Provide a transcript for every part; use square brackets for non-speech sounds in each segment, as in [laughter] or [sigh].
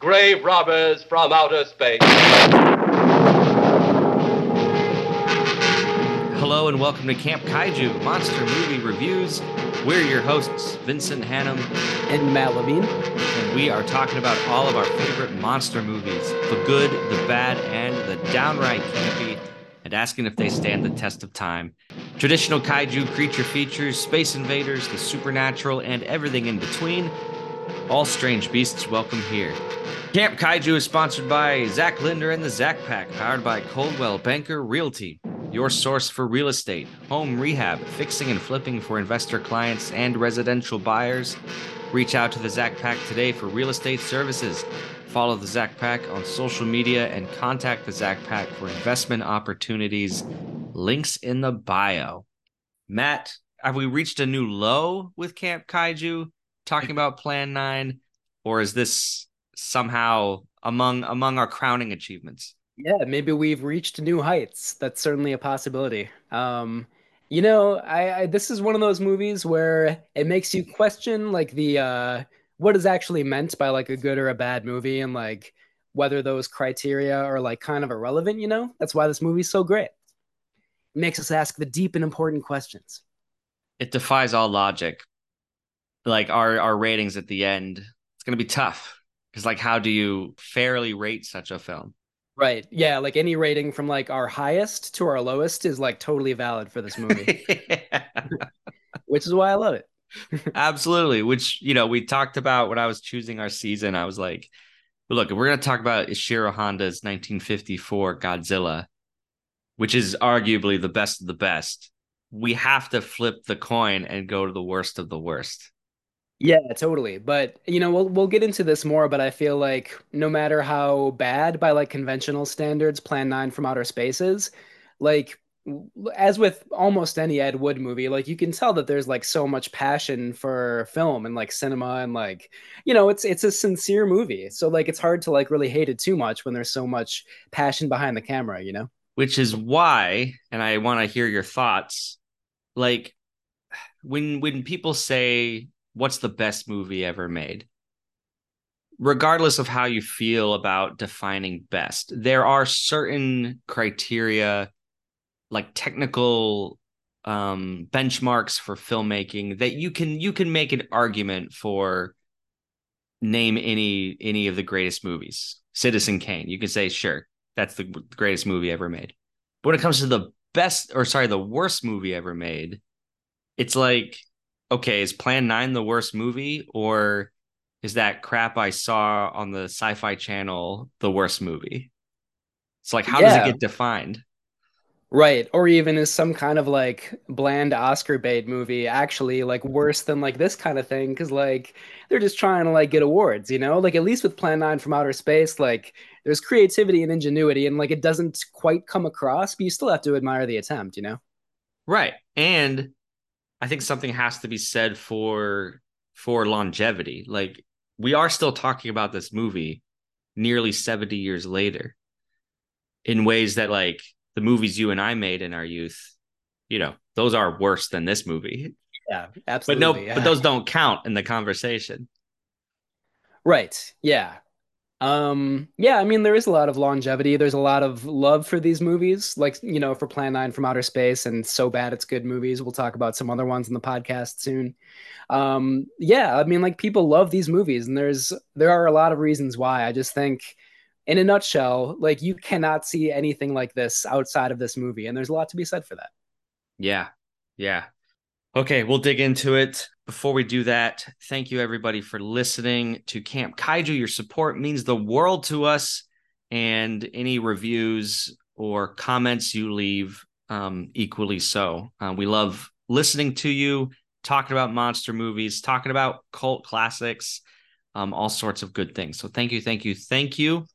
grave robbers from outer space? Hello and welcome to Camp Kaiju Monster Movie Reviews. We're your hosts, Vincent Hannam, and Matt Levine. and we are talking about all of our favorite monster movies the good, the bad, and the downright campy, and asking if they stand the test of time. Traditional kaiju creature features, space invaders, the supernatural, and everything in between. All strange beasts welcome here. Camp Kaiju is sponsored by Zach Linder and the Zach Pack, powered by Coldwell Banker Realty, your source for real estate, home rehab, fixing and flipping for investor clients and residential buyers. Reach out to the Zach Pack today for real estate services. Follow the Zach Pack on social media and contact the Zach Pack for investment opportunities. Links in the bio. Matt, have we reached a new low with Camp Kaiju talking about Plan 9 or is this somehow among among our crowning achievements? Yeah, maybe we've reached new heights. That's certainly a possibility. Um, you know, I, I this is one of those movies where it makes you question like the uh what is actually meant by like a good or a bad movie and like whether those criteria are like kind of irrelevant, you know? That's why this movie's so great. It makes us ask the deep and important questions. It defies all logic. Like our our ratings at the end, it's going to be tough because like how do you fairly rate such a film? Right. Yeah, like any rating from like our highest to our lowest is like totally valid for this movie, [laughs] which is why I love it. Absolutely. Which, you know, we talked about when I was choosing our season. I was like, look, if we're going to talk about Ishiro Honda's 1954 Godzilla, which is arguably the best of the best, we have to flip the coin and go to the worst of the worst. Yeah, totally. But you know, we'll we'll get into this more, but I feel like no matter how bad by like conventional standards Plan 9 from Outer Space is, like as with almost any Ed Wood movie, like you can tell that there's like so much passion for film and like cinema and like you know, it's it's a sincere movie. So like it's hard to like really hate it too much when there's so much passion behind the camera, you know? Which is why, and I want to hear your thoughts, like when when people say what's the best movie ever made? Regardless of how you feel about defining best there are certain criteria like technical um benchmarks for filmmaking that you can you can make an argument for name any any of the greatest movies. Citizen kane you can say sure that's the greatest movie ever made. But when it comes to the best or sorry the worst movie ever made it's like okay, is Plan 9 the worst movie or is that crap I saw on the sci-fi channel the worst movie? It's like how does it get defined? Right. Or even is some kind of like bland Oscar bait movie actually like worse than like this kind of thing? Because like they're just trying to like get awards, you know? Like at least with Plan 9 from Outer Space, like there's creativity and ingenuity and like it doesn't quite come across, but you still have to admire the attempt, you know? Right. And I think something has to be said for for longevity. Like we are still talking about this movie nearly 70 years later in ways that like the movies you and I made in our youth, you know, those are worse than this movie. Yeah, absolutely. But no, yeah. but those don't count in the conversation. Right. Yeah. Um, yeah, I mean, there is a lot of longevity. There's a lot of love for these movies, like, you know, for Plan 9 from Outer Space and So Bad It's Good movies. We'll talk about some other ones in the podcast soon. Um, yeah, I mean, like people love these movies, and there's there are a lot of reasons why. I just think in a nutshell, like you cannot see anything like this outside of this movie, and there's a lot to be said for that. Yeah, yeah. Okay, we'll dig into it. Before we do that, thank you everybody for listening to Camp Kaiju. Your support means the world to us, and any reviews or comments you leave, um, equally so. Uh, we love listening to you, talking about monster movies, talking about cult classics, um, all sorts of good things. So thank you, thank you, thank you,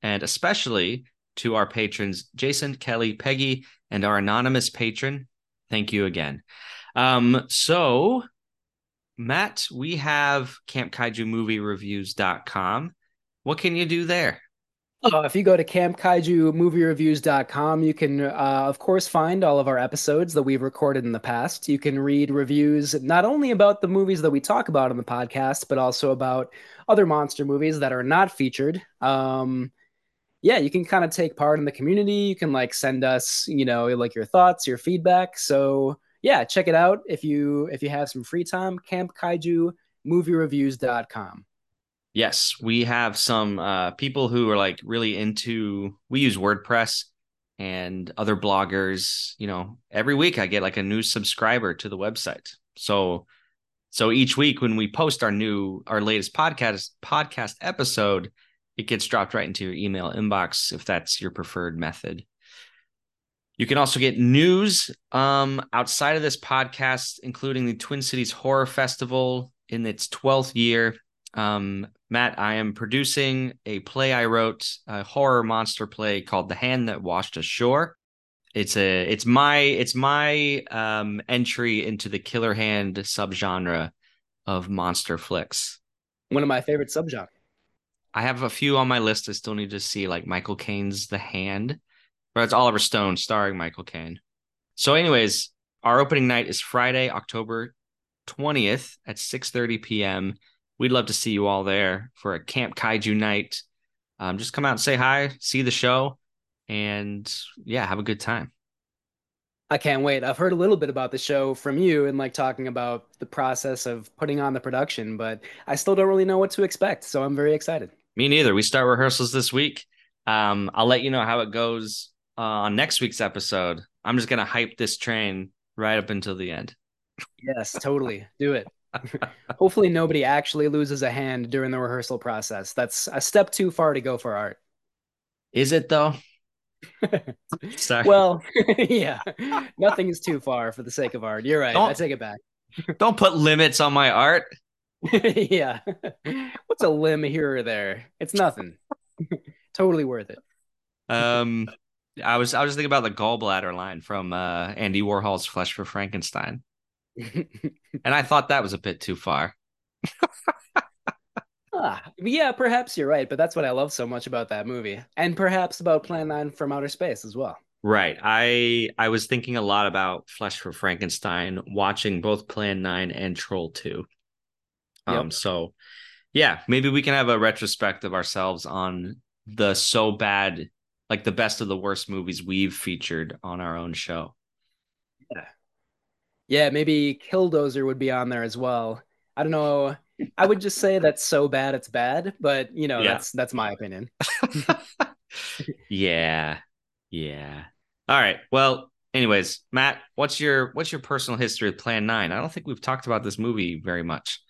and especially to our patrons, Jason, Kelly, Peggy, and our anonymous patron. Thank you again. Um, so Matt, we have campkaijumoviereviews.com. What can you do there? Oh, if you go to campkaijumoviereviews.com, you can, uh, of course, find all of our episodes that we've recorded in the past. You can read reviews not only about the movies that we talk about on the podcast, but also about other monster movies that are not featured. Um, yeah, you can kind of take part in the community. You can like send us, you know, like your thoughts, your feedback. So yeah, check it out if you if you have some free time. CampKaijuMovieReviews.com. Yes, we have some uh, people who are like really into. We use WordPress and other bloggers. You know, every week I get like a new subscriber to the website. So, so each week when we post our new, our latest podcast podcast episode, it gets dropped right into your email inbox if that's your preferred method. You can also get news um, outside of this podcast, including the Twin Cities Horror Festival in its 12th year. Um, Matt, I am producing a play I wrote, a horror monster play called The Hand That Washed Ashore. It's a it's my it's my um, entry into the killer hand subgenre of monster flicks. One of my favorite subgenres. I have a few on my list. I still need to see like Michael Caine's The Hand, but it's Oliver Stone starring Michael Caine. So, anyways, our opening night is Friday, October 20th at 6:30 p.m. We'd love to see you all there for a Camp Kaiju night. Um, just come out and say hi, see the show, and yeah, have a good time. I can't wait. I've heard a little bit about the show from you and like talking about the process of putting on the production, but I still don't really know what to expect. So I'm very excited. Me neither. We start rehearsals this week. Um, I'll let you know how it goes uh, on next week's episode. I'm just gonna hype this train right up until the end. Yes, totally. Do it. [laughs] Hopefully, nobody actually loses a hand during the rehearsal process. That's a step too far to go for art. Is it though? [laughs] Sorry. Well, [laughs] yeah. Nothing is too far for the sake of art. You're right. Don't, I take it back. don't put limits on my art. yeah. What's a limb here or there? It's nothing. totally worth it. Um I was I was thinking about the gallbladder line from uh Andy Warhol's Flesh for Frankenstein. [laughs] and I thought that was a bit too far. [laughs] ah, yeah, perhaps you're right, but that's what I love so much about that movie, and perhaps about Plan Nine from Outer Space as well. Right. I I was thinking a lot about Flesh for Frankenstein, watching both Plan Nine and Troll Two. Um. Yep. So, yeah, maybe we can have a retrospective ourselves on the so bad, like the best of the worst movies we've featured on our own show. Yeah, yeah, maybe Killdozer would be on there as well. I don't know. I would just say that's so bad it's bad, but you know, yeah. that's that's my opinion. [laughs] yeah. Yeah. All right. Well, anyways, Matt, what's your what's your personal history with Plan 9? I don't think we've talked about this movie very much.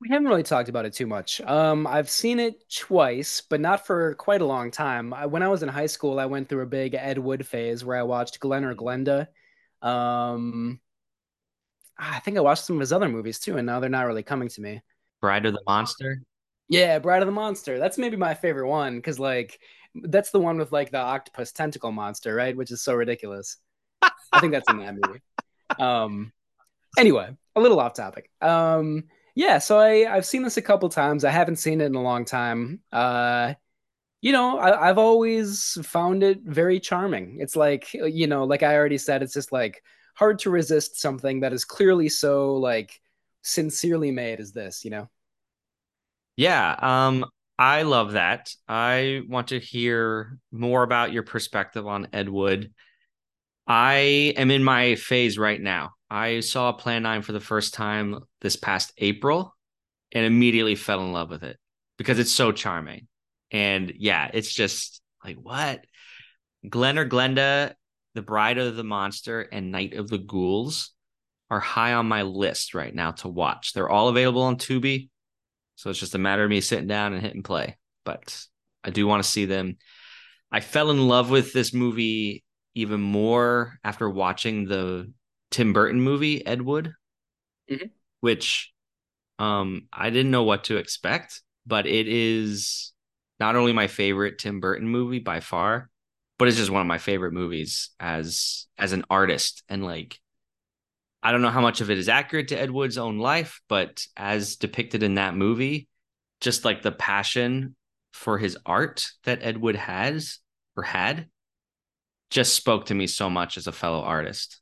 We haven't really talked about it too much. Um, I've seen it twice, but not for quite a long time. I, when I was in high school, I went through a big Ed Wood phase where I watched Glen or Glenda. Um, I think I watched some of his other movies too, and now they're not really coming to me. Bride of the Monster. Yeah, Bride of the Monster. That's maybe my favorite one because like that's the one with like the octopus tentacle monster, right? Which is so ridiculous. I think that's in that movie. [laughs] Um. Anyway, a little off topic. Um. Yeah, so I I've seen this a couple times. I haven't seen it in a long time. Uh you know, I, have always found it very charming. It's like, you know, like I already said, it's just like hard to resist something that is clearly so like sincerely made as this, you know? Yeah. Um, I love that. I want to hear more about your perspective on Ed Wood. I am in my phase right now. I saw Plan 9 for the first time this past April and immediately fell in love with it because it's so charming. And yeah, it's just like what? Glen or Glenda, The Bride of the Monster, and Night of the Ghouls are high on my list right now to watch. They're all available on Tubi. So it's just a matter of me sitting down and hitting play. But I do want to see them. I fell in love with this movie even more after watching the Tim Burton movie, Ed Wood, mm-hmm. which um, I didn't know what to expect, but it is not only my favorite Tim Burton movie by far, but it's just one of my favorite movies as as an artist and like I don't know how much of it is accurate to Ed Wood's own life, but as depicted in that movie, just like the passion for his art that Ed Wood has or had just spoke to me so much as a fellow artist.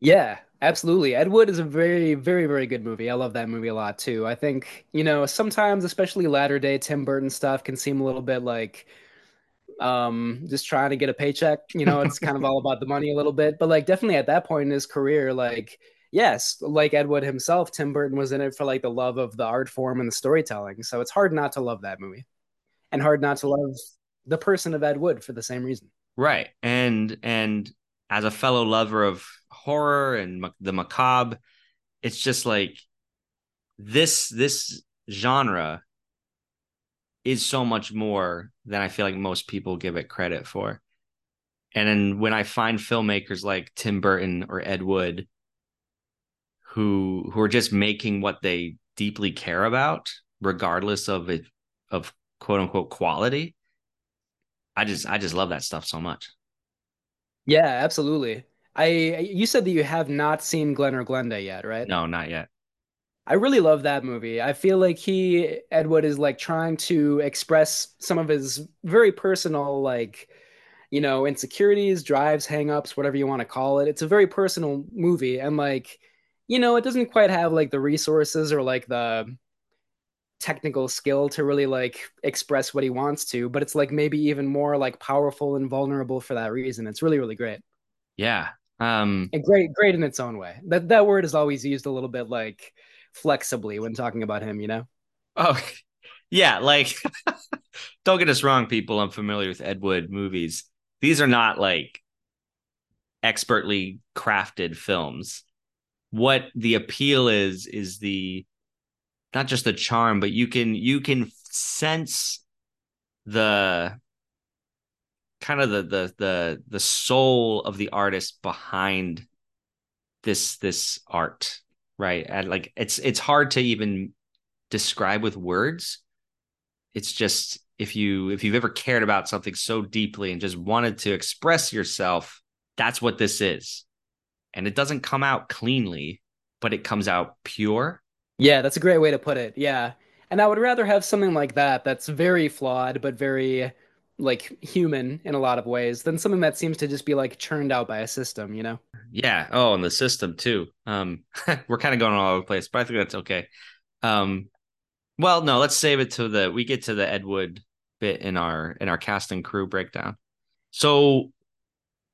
Yeah, absolutely. Ed Wood is a very, very, very good movie. I love that movie a lot too. I think, you know, sometimes, especially latter day Tim Burton stuff, can seem a little bit like um just trying to get a paycheck. You know, it's kind of all about the money a little bit. But like definitely at that point in his career, like yes, like Ed Wood himself, Tim Burton was in it for like the love of the art form and the storytelling. So it's hard not to love that movie. And hard not to love the person of Ed Wood for the same reason. Right. And and as a fellow lover of horror and the macabre, it's just like this this genre is so much more than I feel like most people give it credit for. And then when I find filmmakers like Tim Burton or Ed Wood who who are just making what they deeply care about, regardless of it of quote unquote quality, I just I just love that stuff so much. Yeah, absolutely. I you said that you have not seen Glen or Glenda yet, right? No, not yet. I really love that movie. I feel like he Ed Wood is like trying to express some of his very personal like you know, insecurities, drives, hangups, whatever you want to call it. It's a very personal movie and like you know, it doesn't quite have like the resources or like the technical skill to really like express what he wants to, but it's like maybe even more like powerful and vulnerable for that reason. It's really, really great. Yeah. Um and great, great in its own way. That that word is always used a little bit like flexibly when talking about him, you know? Oh [laughs] yeah, like [laughs] don't get us wrong, people. I'm familiar with Ed Wood movies. These are not like expertly crafted films. What the appeal is is the not just the charm, but you can you can sense the kind of the the the the soul of the artist behind this this art right? And like it's it's hard to even describe with words. It's just if you if you've ever cared about something so deeply and just wanted to express yourself that's what this is. And it doesn't come out cleanly but it comes out pure yeah, that's a great way to put it. Yeah. And I would rather have something like that that's very flawed but very like human in a lot of ways than something that seems to just be like churned out by a system, you know? Yeah. Oh, and the system too. Um [laughs] we're kind of going all over the place, but I think that's okay. Um well, no, let's save it to the we get to the Ed Wood bit in our in our cast and crew breakdown. So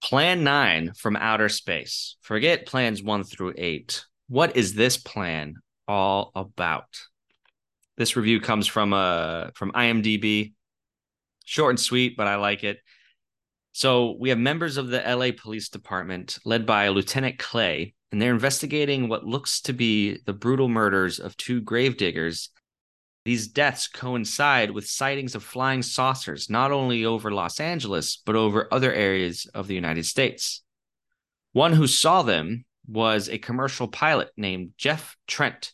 Plan 9 from outer space. Forget plans 1 through 8. What is this plan all about. This review comes from uh from IMDb. Short and sweet, but I like it. So we have members of the LA Police Department led by Lieutenant Clay, and they're investigating what looks to be the brutal murders of two gravediggers. These deaths coincide with sightings of flying saucers not only over Los Angeles, but over other areas of the United States. One who saw them was a commercial pilot named Jeff Trent.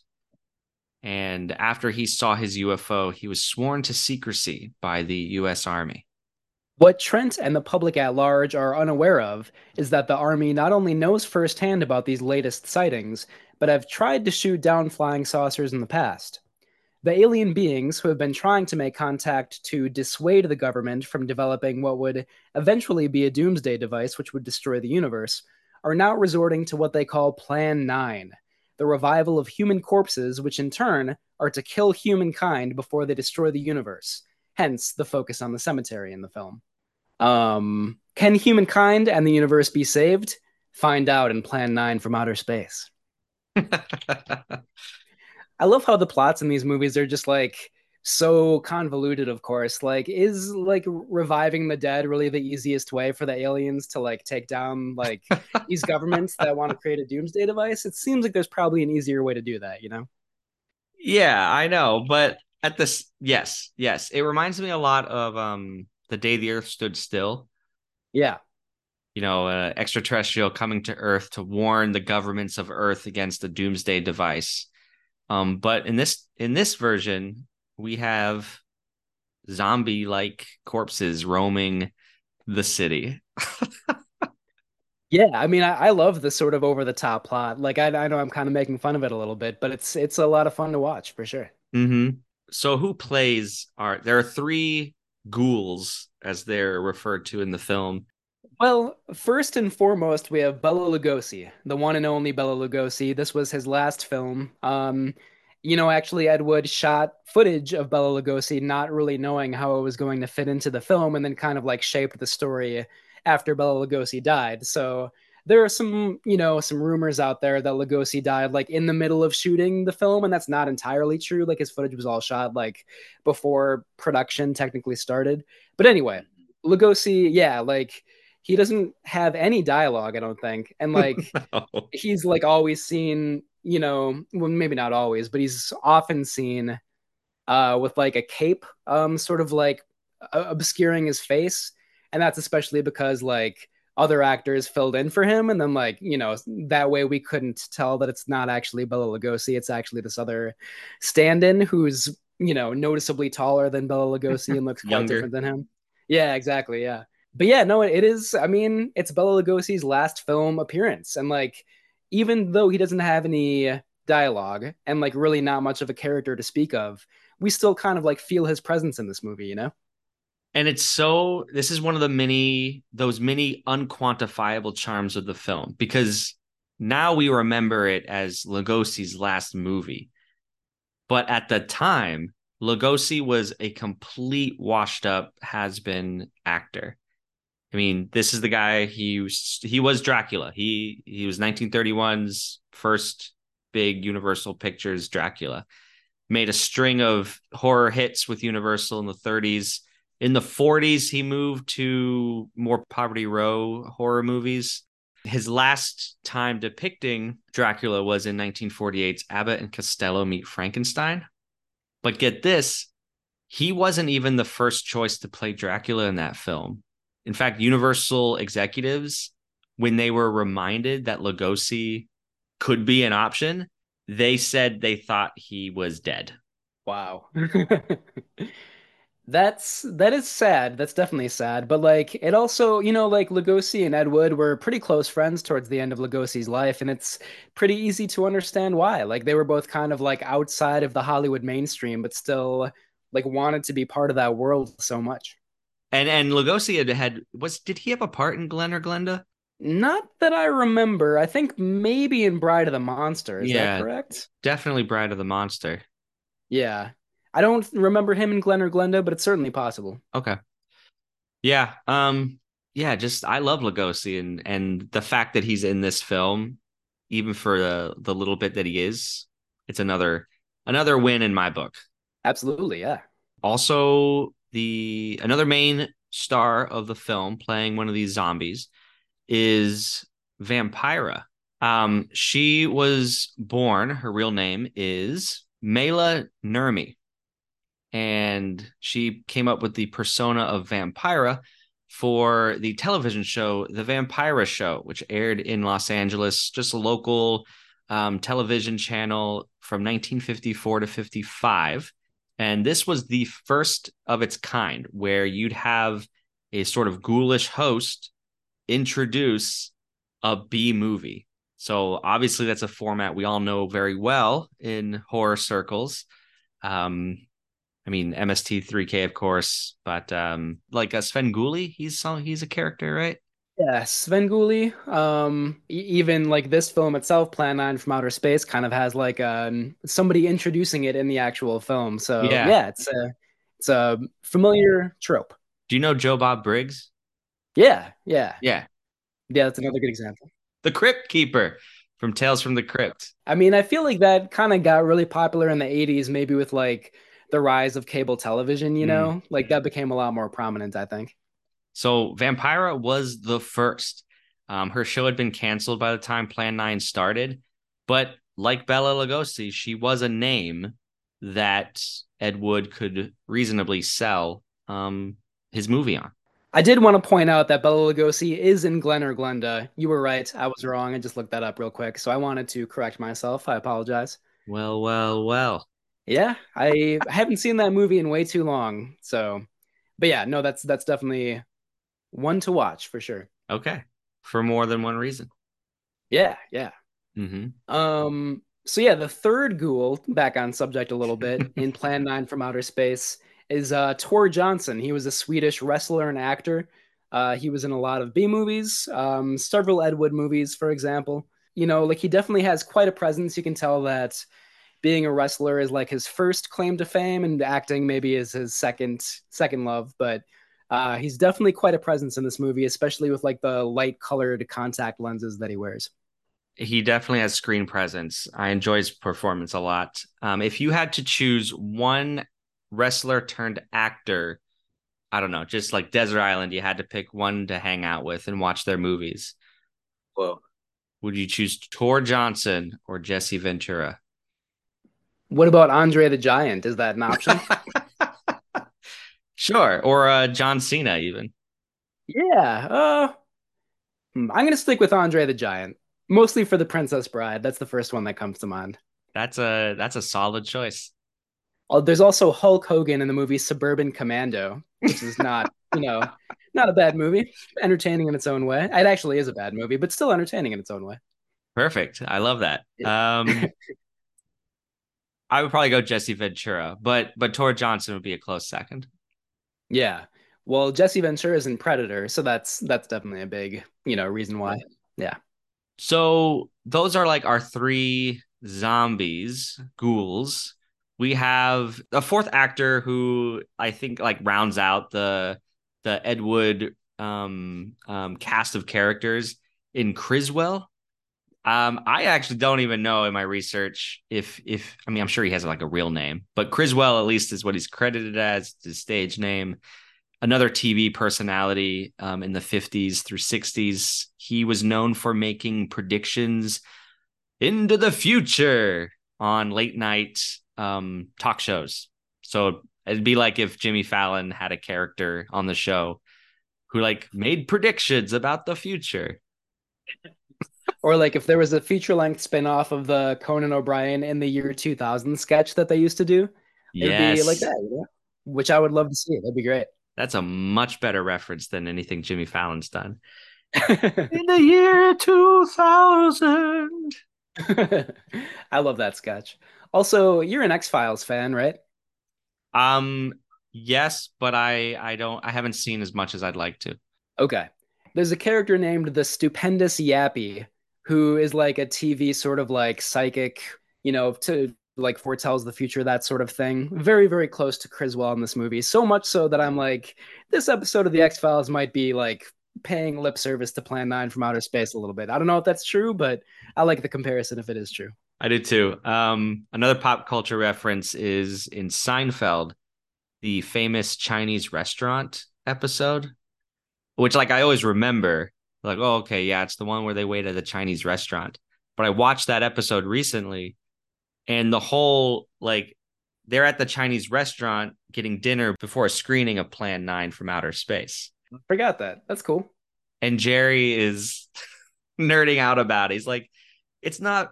And after he saw his UFO, he was sworn to secrecy by the US Army. What Trent and the public at large are unaware of is that the Army not only knows firsthand about these latest sightings, but have tried to shoot down flying saucers in the past. The alien beings who have been trying to make contact to dissuade the government from developing what would eventually be a doomsday device which would destroy the universe are now resorting to what they call Plan 9, the revival of human corpses, which in turn are to kill humankind before they destroy the universe. Hence the focus on the cemetery in the film. Um, can humankind and the universe be saved? Find out in Plan 9 from Outer Space. [laughs] I love how the plots in these movies are just like so convoluted of course like is like reviving the dead really the easiest way for the aliens to like take down like [laughs] these governments that want to create a doomsday device? It seems like there's probably an easier way to do that you know? Yeah i know but at this yes yes it reminds me a lot of um the day the earth stood still. Yeah. You know uh, extraterrestrial coming to earth to warn the governments of earth against the doomsday device. Um but in this in this version we have zombie like corpses roaming the city. [laughs] yeah, I mean, I, I, love the sort of over the top plot. Like, I, I know I'm kind of making fun of it a little bit, but it's it's a lot of fun to watch for sure. Mm-hmm. So, who plays Art? There are three ghouls, as they're referred to in the film. Well, first and foremost, we have Bela Lugosi, the one and only Bela Lugosi. This was his last film. Um, you know, actually, Ed Wood shot footage of Bela Lugosi, not really knowing how it was going to fit into the film, and then kind of like shaped the story after Bela Lugosi died. So there are some, you know, some rumors out there that Lugosi died like in the middle of shooting the film, and that's not entirely true. Like his footage was all shot like before production technically started. But anyway, Lugosi, yeah, like he doesn't have any dialogue, I don't think, and like [laughs] no. he's like always seen you know, well, maybe not always, but he's often seen uh, with like a cape, um, sort of like uh, obscuring his face, and that's especially because like other actors filled in for him, and then like you know that way we couldn't tell that it's not actually Bela Lugosi, it's actually this other stand-in who's you know noticeably taller than Bela Lugosi and looks [laughs] quite different than him. Yeah, exactly. Yeah, but yeah, no, it is. I mean, it's Bela Lugosi's last film appearance, and like even though he doesn't have any dialogue and like really not much of a character to speak of, we still kind of like feel his presence in this movie, you know? And it's so this is one of the many those many unquantifiable charms of the film because now we remember it as Lugosi's last movie. But at the time, Lugosi was a complete washed up has been actor. I mean, this is the guy he was, he was Dracula. He he was 1931's first big Universal Pictures Dracula. Made a string of horror hits with Universal in the 30s. In the 40s, he moved to more Poverty Row horror movies. His last time depicting Dracula was in 1948's Abbott and Costello Meet Frankenstein. But get this, he wasn't even the first choice to play Dracula in that film. In fact, Universal executives, when they were reminded that Lugosi could be an option, they said they thought he was dead. Wow. [laughs] That's that is sad. That's definitely sad. But like it also, you know, like Lugosi and Ed Wood were pretty close friends towards the end of Lugosi's life, and it's pretty easy to understand why. Like they were both kind of like outside of the Hollywood mainstream, but still like wanted to be part of that world so much. And and Lugosi had, had was did he have a part in Glen or Glenda? Not that I remember. I think maybe in Bride of the Monster. Is yeah, that correct? Definitely Bride of the Monster. Yeah. I don't remember him in Glen or Glenda, but it's certainly possible. Okay. Yeah. Um, yeah, just I love Lugosi and and the fact that he's in this film, even for the the little bit that he is, it's another another win in my book. Absolutely, yeah. Also, the another main star of the film playing one of these zombies is Vampira. Um, she was born, her real name is Maila Nurmi. And she came up with the persona of Vampira for the television show The Vampira Show, which aired in Los Angeles, just a local um, television channel from 1954 to 55. And this was the first of its kind where you'd have a sort of ghoulish host introduce a B movie. So obviously that's a format we all know very well in horror circles. Um, I mean MST3K of course, but um, like uh, Svengoolie, he's he's a character, right? Yeah, Svengoolie. Um, even like this film itself, Plan Nine from Outer Space, kind of has like um somebody introducing it in the actual film. So yeah, yeah it's a it's a familiar trope. Do you know Joe Bob Briggs? Yeah, yeah, yeah, yeah. That's another good example. The Crypt Keeper from Tales from the Crypt. I mean, I feel like that kind of got really popular in the '80s, maybe with like the rise of cable television, you Mm. know? Like that became a lot more prominent, I think. So Vampira was the first. Um, her show had been canceled by the time Plan 9 started, but like Bela Lugosi, she was a name that Ed Wood could reasonably sell um, his movie on. I did want to point out that Bela Lugosi is in Glen or Glenda. You were right. I was wrong. I just looked that up real quick. So I wanted to correct myself. I apologize. Well, well, well. Yeah, I haven't seen that movie in way too long. So, but yeah, no, that's that's definitely one to watch for sure. Okay. For more than one reason. Yeah, yeah. hmm Um, so yeah, the third ghoul, back on subject a little bit, [laughs] in Plan 9 from Outer Space, is uh Tor Johnson. He was a Swedish wrestler and actor. Uh, he was in a lot of B movies, um, several Ed Wood movies, for example. You know, like he definitely has quite a presence. You can tell that being a wrestler is like his first claim to fame, and acting maybe is his second second love. But uh, he's definitely quite a presence in this movie, especially with like the light colored contact lenses that he wears. He definitely has screen presence. I enjoy his performance a lot. Um, if you had to choose one wrestler turned actor, I don't know, just like Desert Island, you had to pick one to hang out with and watch their movies. Whoa. Would you choose Tor Johnson or Jesse Ventura? What about Andre the Giant? Is that an option? [laughs] Sure, or uh, John Cena even. yeah. Uh, hmm, I'm gonna stick with Andre the Giant, mostly for the Princess Bride. That's the first one that comes to mind. That's a that's a solid choice. Oh, there's also Hulk Hogan in the movie Suburban Commando, which is not, you know, [laughs] not a bad movie. Entertaining in its own way. It actually is a bad movie, but still entertaining in its own way. Perfect. I love that. Um, [laughs] I would probably go Jesse Ventura, but but Tor Johnson would be a close second. Yeah. Well, Jesse Ventura is in Predator, so that's that's definitely a big, you know, reason why. Yeah. So those are like our three zombies, ghouls. We have a fourth actor who I think like rounds out the the Ed Wood um, um, cast of characters in Criswell. Um, I actually don't even know in my research if if I mean I'm sure he has like a real name, but Criswell at least is what he's credited as his stage name. Another TV personality um, in the 50s through 60s. He was known for making predictions into the future on late night um, talk shows. So it'd be like if Jimmy Fallon had a character on the show who like made predictions about the future. Or like if there was a feature length spin off of the Conan O'Brien in the year 2000 sketch that they used to do, it'd Yes. be like that, you know? which I would love to see. That'd be great. That's a much better reference than anything Jimmy Fallon's done. [laughs] In the year 2000. [laughs] I love that sketch. Also, you're an X Files fan, right? Um yes, but I I don't I haven't seen as much as I'd like to. Okay. There's a character named the Stupendous Yappi who is like a TV sort of like psychic, you know, to like foretells the future, that sort of thing. Very, very close to Criswell in this movie. So much so that I'm like, this episode of the X Files might be like paying lip service to Plan 9 from outer space a little bit. I don't know if that's true, but I like the comparison if it is true. I do too. Um, another pop culture reference is in Seinfeld, the famous Chinese restaurant episode, which like I always remember. Like, oh, okay, yeah, it's the one where they wait at the Chinese restaurant. But I watched that episode recently, and the whole like they're at the Chinese restaurant getting dinner before a screening of Plan 9 from Outer Space. I Forgot that. That's cool. And Jerry is [laughs] nerding out about it. He's like, it's not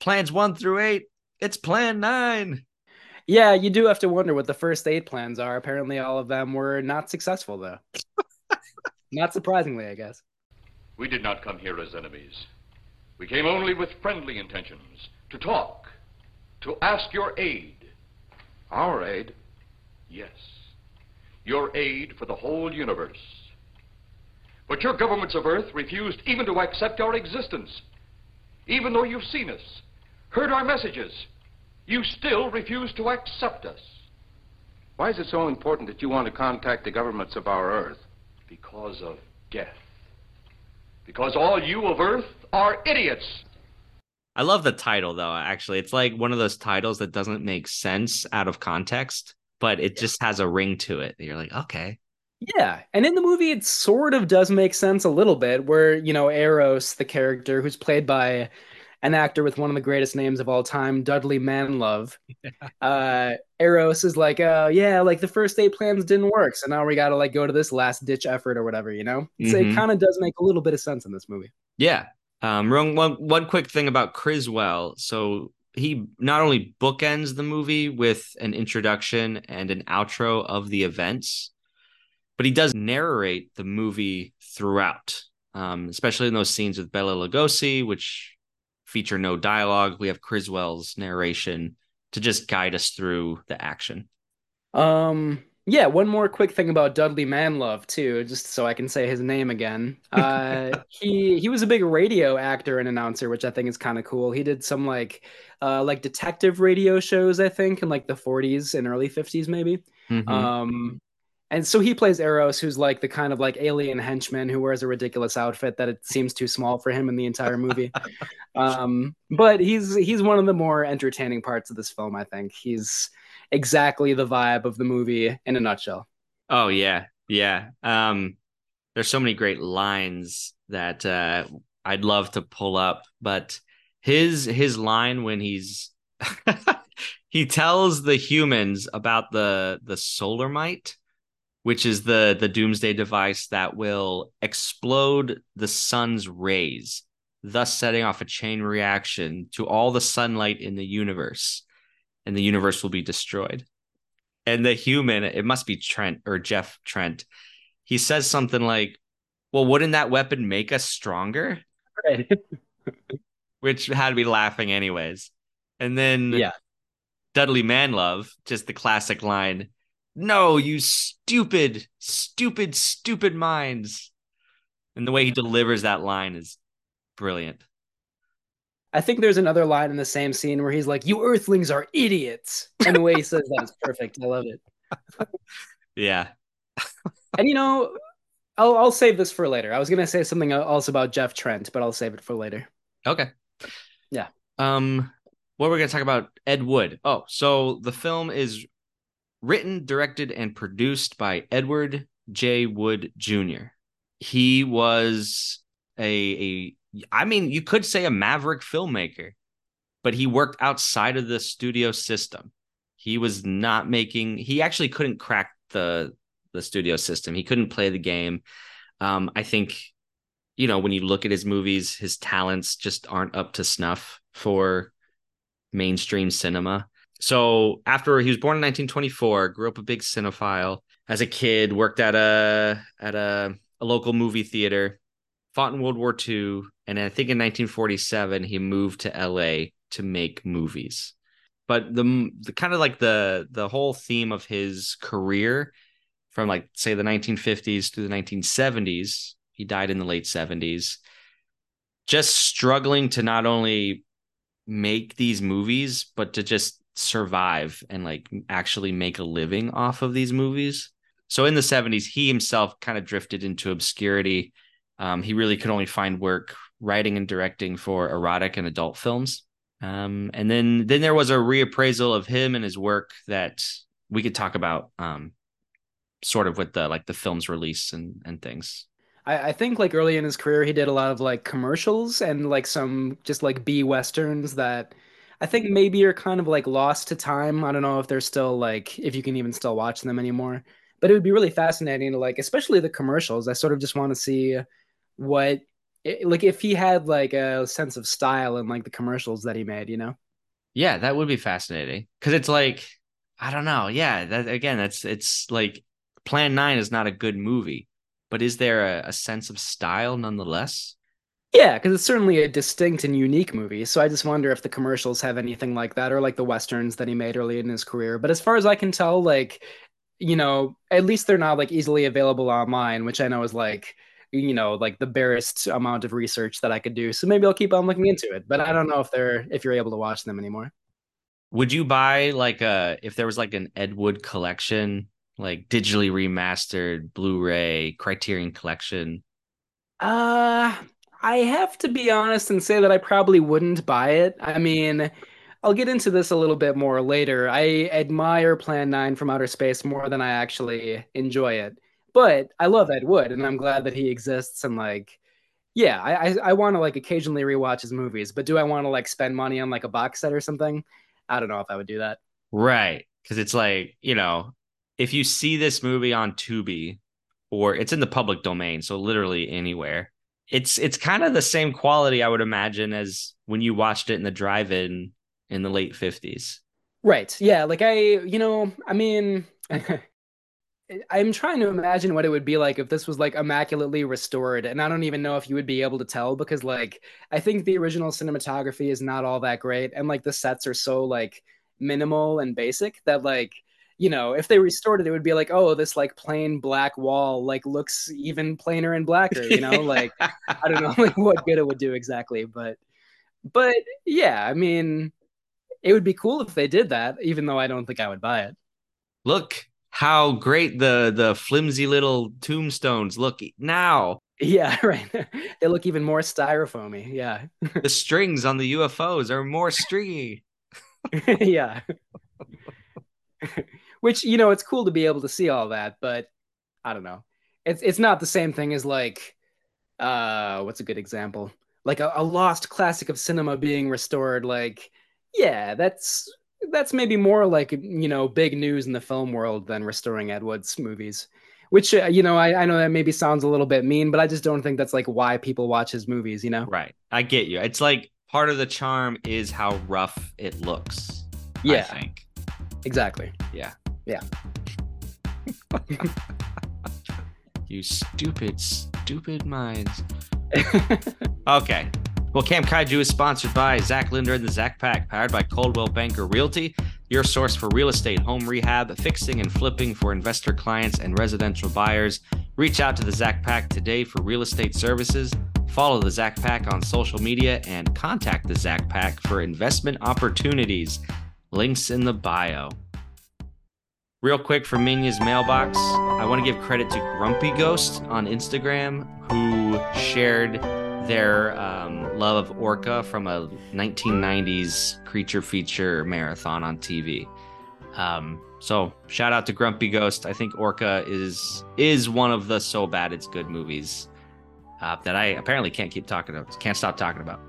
plans one through eight, it's plan nine. Yeah, you do have to wonder what the first eight plans are. Apparently, all of them were not successful, though. [laughs] not surprisingly, I guess. We did not come here as enemies. We came only with friendly intentions to talk, to ask your aid. Our aid? Yes, your aid for the whole universe. But your governments of Earth refused even to accept our existence. Even though you've seen us, heard our messages, you still refuse to accept us. Why is it so important that you want to contact the governments of our Earth? Because of death. Because all you of Earth are idiots. I love the title though. Actually, it's like one of those titles that doesn't make sense out of context, but it just has a ring to it. You're like, okay, Yeah, and in the movie, it sort of does make sense a little bit, where, you know, Eros, the character who's played by an actor with one of the greatest names of all time, Dudley Manlove. [laughs] Uh, Eros is like, oh, yeah, like the first eight plans didn't work, so now we gotta like go to this last ditch effort or whatever, you know? So Mhm. it kind of does make a little bit of sense in this movie. Yeah. Um, wrong, one, one quick thing about Criswell. So he not only bookends the movie with an introduction and an outro of the events, but he does narrate the movie throughout, um, especially in those scenes with Bela Lugosi, which feature no dialogue. We have Criswell's narration to just guide us through the action. Um, yeah, one more quick thing about Dudley Manlove too, just so I can say his name again. [laughs] Uh, he he was a big radio actor and announcer, which I think is kind of cool. He did some like uh like detective radio shows, I think, in like the 40s and early 50s maybe. Mhm. Um, and so he plays Eros, who's like the kind of like alien henchman who wears a ridiculous outfit that it seems too small for him in the entire movie. [laughs] um, but he's he's one of the more entertaining parts of this film, I think. He's exactly the vibe of the movie in a nutshell. Oh yeah, yeah. Um, there's so many great lines that uh, I'd love to pull up, but his his line when he's [laughs] he tells the humans about the the Solaranite, which is the the doomsday device that will explode the sun's rays, thus setting off a chain reaction to all the sunlight in the universe, and the universe will be destroyed and the human it must be trent or jeff trent he says something like well wouldn't that weapon make us stronger Right. [laughs] which had me laughing anyways and then Yeah. dudley manlove just the classic line no you stupid stupid stupid minds and the way he delivers that line is brilliant I think there's another line in the same scene where he's like, "You Earthlings are idiots," and the way he says that is perfect. I love it. yeah And you know, I'll I'll save this for later. I was gonna say something else about Jeff Trent, but I'll save it for later. Okay. Yeah. Um, what we're gonna talk about Ed Wood. Oh, so the film is written, directed, and produced by Edward J. Wood Jr. He was a a I mean, you could say a maverick filmmaker, but he worked outside of the studio system. He was not making he actually couldn't crack the the studio system. He couldn't play the game. Um, I think you know, when you look at his movies, his talents just aren't up to snuff for mainstream cinema. So after he was born in 1924, grew up a big cinephile. As a kid, worked at a at a, a local movie theater, fought in World War II, and I think in 1947 he moved to LA to make movies. But the the kind of like the the whole theme of his career from like say the 1950s through the 1970s he died in the late 70s just struggling to not only make these movies but to just survive and like actually make a living off of these movies. So in the 70s he himself kind of drifted into obscurity. Um, he really could only find work writing and directing for erotic and adult films. Um, and then then there was a reappraisal of him and his work that we could talk about um, sort of with the like the film's release and and things. I, I think like early in his career, he did a lot of like commercials and like some just like B westerns that I think maybe you're kind of like lost to time. I don't know if they're still like if you can even still watch them anymore. But it would be really fascinating to like, especially the commercials. I sort of just want to see what it, like if he had like a sense of style in like the commercials that he made, you know? yeah that would be fascinating because it's like i don't know yeah that again that's it's like plan 9 is not a good movie but is there a, a sense of style nonetheless Yeah, because it's certainly a distinct and unique movie. So I just wonder if the commercials have anything like that, or like the westerns that he made early in his career. But as far as I can tell, like, you know, at least they're not like easily available online, which I know is like, you know, like the barest amount of research that I could do. So maybe I'll keep on looking into it. But I don't know if they're if you're able to watch them anymore. would you buy like a if there was like an ed wood collection like digitally remastered blu-ray criterion collection Uh, I have to be honest and say that I probably wouldn't buy it. I mean, I'll get into this a little bit more later. I admire Plan 9 from Outer Space more than I actually enjoy it. But I love Ed Wood and I'm glad that he exists and like yeah, I I, I want to like occasionally rewatch his movies, but do I want to like spend money on like a box set or something? I don't know if I would do that. Right. Because it's like, you know, if you see this movie on Tubi or it's in the public domain, so literally anywhere, it's it's kind of the same quality I would imagine as when you watched it in the drive-in in the late 50s. Right. Yeah, like I, you know, I mean [laughs] I'm trying to imagine what it would be like if this was like immaculately restored and I don't even know if you would be able to tell because like I think the original cinematography is not all that great and like the sets are so like minimal and basic that like you know, if they restored it, it would be like, oh, this like plain black wall like looks even plainer and blacker, you know, [laughs] like I don't know [laughs] like what good it would do exactly, but but yeah, I mean, it would be cool if they did that, even though I don't think I would buy it. Look how great the the flimsy little tombstones look now. Yeah, [laughs] right. they look even more styrofoamy. Yeah. the strings on the UFOs are more stringy. yeah. Which you know, it's cool to be able to see all that, but I don't know. It's it's not the same thing as like, uh, what's a good example? Like a, a lost classic of cinema being restored. Like, yeah, that's that's maybe more like you know big news in the film world than restoring Ed Wood's movies. Which uh, you know, I, I know that maybe sounds a little bit mean, but I just don't think that's like why people watch his movies. You know, right? I get you. It's like part of the charm is how rough it looks. Yeah, I think exactly. Yeah. Yeah. [laughs] you stupid, stupid minds. [laughs] okay. Well, Camp Kaiju is sponsored by Zach Linder and the Zach Pack, powered by Coldwell Banker Realty, your source for real estate, home rehab, fixing, and flipping for investor clients and residential buyers. Reach out to the Zach Pack today for real estate services. Follow the Zach Pack on social media and contact the Zach Pack for investment opportunities. Links in the bio. Real quick from Minya's mailbox, I want to give credit to Grumpy Ghost on Instagram who shared their um, love of Orca from a 1990s creature feature marathon on TV. Um, so shout out to Grumpy Ghost. I think Orca is is one of the so bad it's good movies uh, that I apparently can't keep talking about. Can't stop talking about.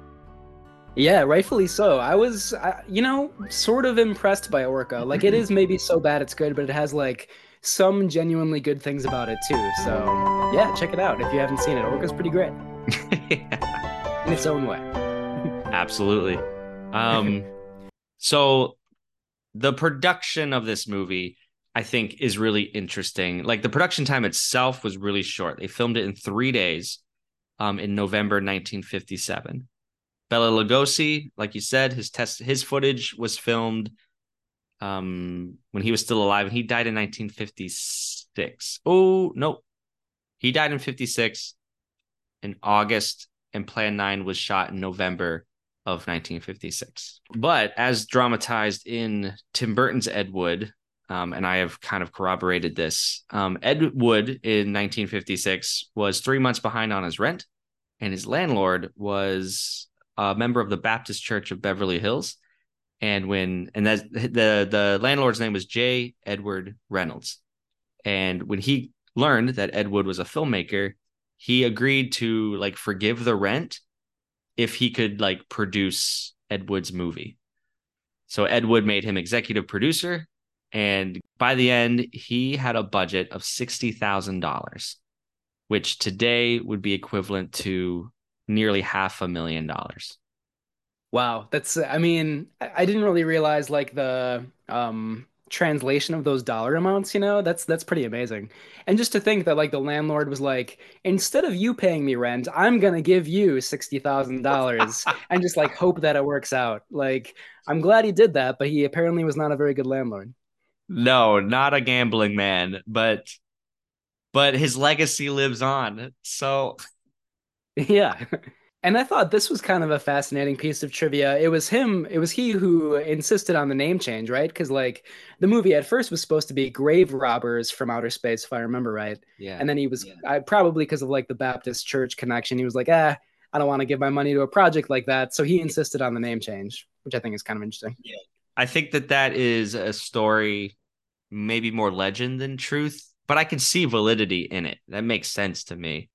Yeah, rightfully so. I was, you know, sort of impressed by Orca. Like, it is maybe so bad it's good, but it has like some genuinely good things about it too. So, yeah, check it out if you haven't seen it. Orca's pretty great [laughs] in its own way. Absolutely. Um, [laughs] so the production of this movie, I think, is really interesting. Like the production time itself was really short. They filmed it in three days, um, in November 1957. Bela Lugosi, like you said, his test his footage was filmed um when he was still alive and he died in 1956. Oh, no. He died in 56 in August and Plan 9 was shot in November of 1956. But as dramatized in Tim Burton's Ed Wood, um, and I have kind of corroborated this. Um, Ed Wood in 1956 was three months behind on his rent, and his landlord was a member of the Baptist Church of Beverly Hills. And when and that the the landlord's name was J. Edward Reynolds. And when he learned that Ed Wood was a filmmaker, he agreed to like forgive the rent if he could like produce Ed Wood's movie. So Ed Wood made him executive producer. And by the end, he had a budget of $60,000, which today would be equivalent to nearly half a million dollars. Wow, that's I mean, I didn't really realize like the um translation of those dollar amounts, you know? That's that's pretty amazing. And just to think that like the landlord was like, instead of you paying me rent, I'm gonna give you sixty thousand dollars [laughs] and just like hope that it works out. Like, I'm glad he did that, but he apparently was not a very good landlord. No, not a gambling man, but but his legacy lives on. So [laughs] Yeah. And I thought this was kind of a fascinating piece of trivia. It was him, it was he who insisted on the name change, right? Because like the movie at first was supposed to be Grave Robbers from Outer Space, if I remember right. Yeah. And then he was yeah. I, probably because of like the Baptist church connection, he was like, ah, I don't want to give my money to a project like that. So he insisted on the name change, which I think is kind of interesting. Yeah. I think that that is a story, maybe more legend than truth, but I can see validity in it. That makes sense to me.